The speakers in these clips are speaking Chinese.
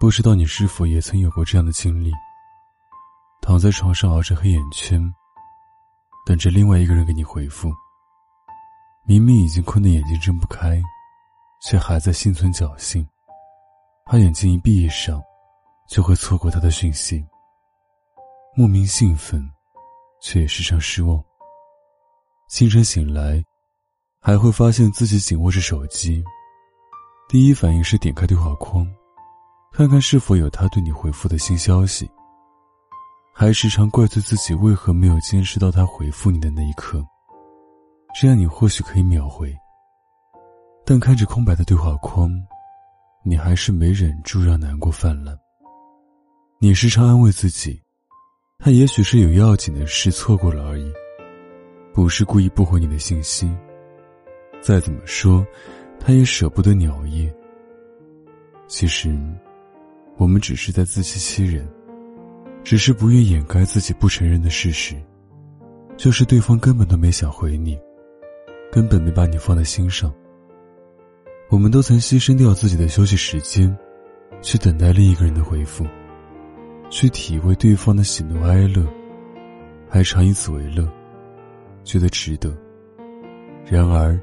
不知道你是否也曾有过这样的经历：躺在床上熬着黑眼圈，等着另外一个人给你回复。明明已经困得眼睛睁不开，却还在心存侥幸，怕眼睛一闭上，就会错过他的讯息。莫名兴奋。却也时常失望。清晨醒来，还会发现自己紧握着手机，第一反应是点开对话框，看看是否有他对你回复的新消息。还时常怪罪自己为何没有坚持到他回复你的那一刻，这样你或许可以秒回。但看着空白的对话框，你还是没忍住让难过泛滥。你时常安慰自己。他也许是有要紧的事错过了而已，不是故意不回你的信息。再怎么说，他也舍不得你熬夜。其实，我们只是在自欺欺人，只是不愿掩盖自己不承认的事实，就是对方根本都没想回你，根本没把你放在心上。我们都曾牺牲掉自己的休息时间，去等待另一个人的回复。去体味对方的喜怒哀乐，还常以此为乐，觉得值得。然而，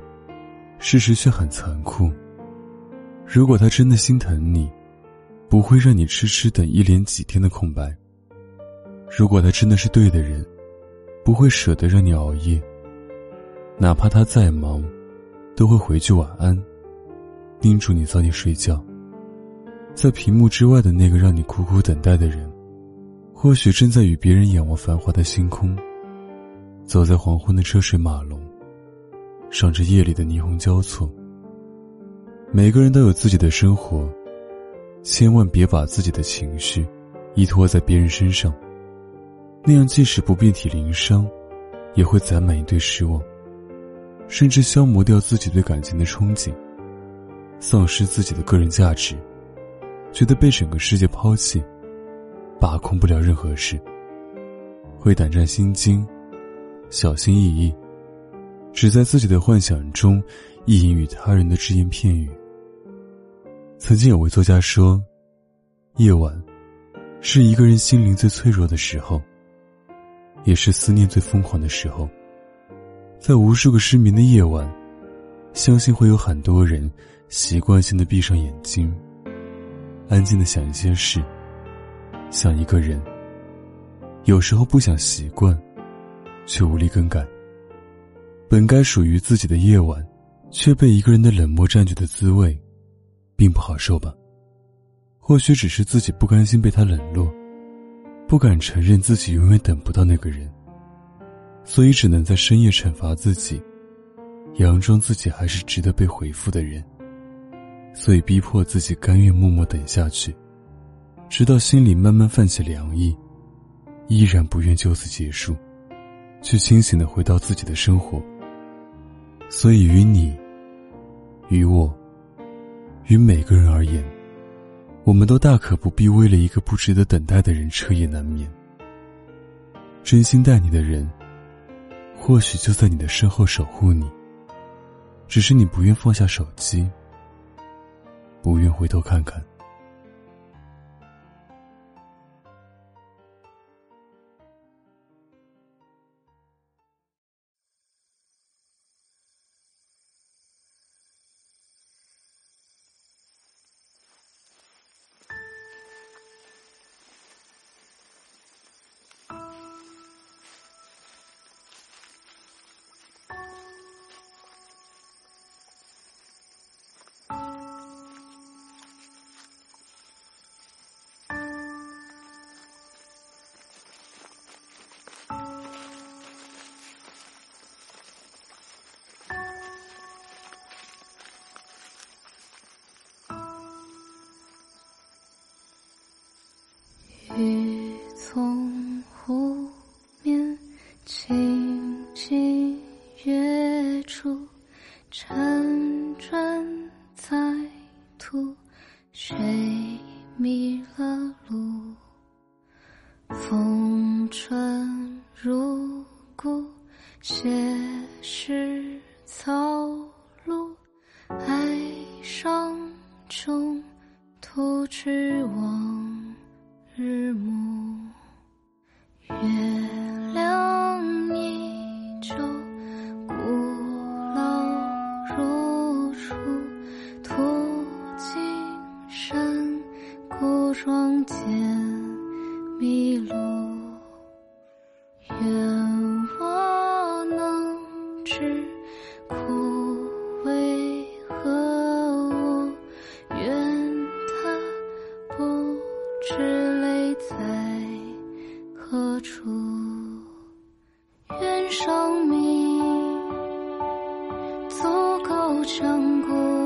事实却很残酷。如果他真的心疼你，不会让你痴痴等一连几天的空白。如果他真的是对的人，不会舍得让你熬夜。哪怕他再忙，都会回句晚安，叮嘱你早点睡觉。在屏幕之外的那个让你苦苦等待的人。或许正在与别人仰望繁华的星空，走在黄昏的车水马龙，赏着夜里的霓虹交错。每个人都有自己的生活，千万别把自己的情绪依托在别人身上，那样即使不遍体鳞伤，也会攒满一堆失望，甚至消磨掉自己对感情的憧憬，丧失自己的个人价值，觉得被整个世界抛弃。把控不了任何事，会胆战心惊，小心翼翼，只在自己的幻想中意淫与他人的只言片语。曾经有位作家说：“夜晚，是一个人心灵最脆弱的时候，也是思念最疯狂的时候。在无数个失眠的夜晚，相信会有很多人习惯性的闭上眼睛，安静的想一些事。”想一个人，有时候不想习惯，却无力更改。本该属于自己的夜晚，却被一个人的冷漠占据的滋味，并不好受吧？或许只是自己不甘心被他冷落，不敢承认自己永远等不到那个人，所以只能在深夜惩罚自己，佯装自己还是值得被回复的人，所以逼迫自己甘愿默默等下去。直到心里慢慢泛起凉意，依然不愿就此结束，去清醒的回到自己的生活。所以，与你、与我、于每个人而言，我们都大可不必为了一个不值得等待的人彻夜难眠。真心待你的人，或许就在你的身后守护你，只是你不愿放下手机，不愿回头看看。谁迷了路，风尘如故，写诗草路，哀伤中，徒去往。日暮月。愿生命足够成功。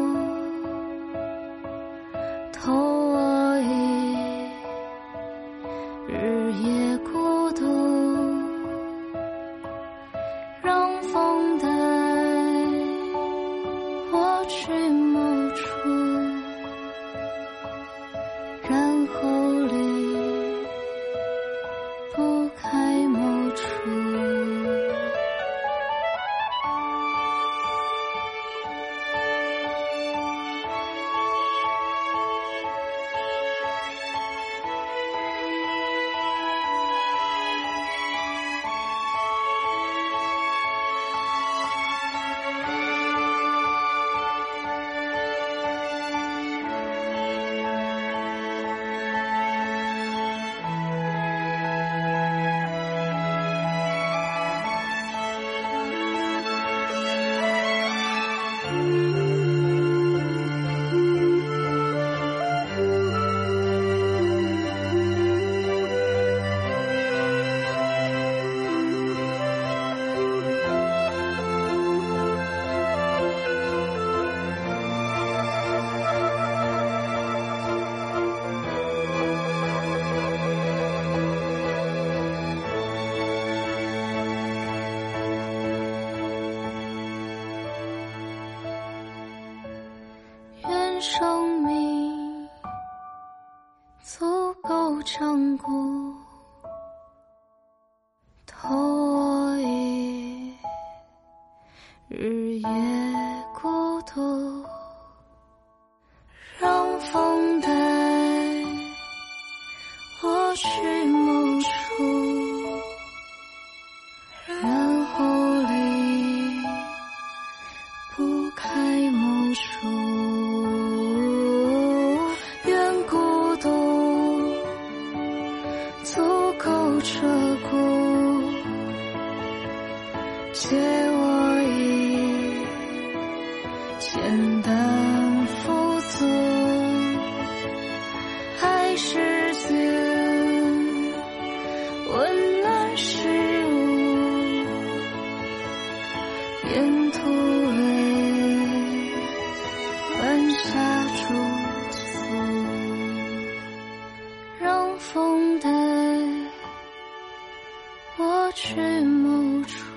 日夜。风带我去某处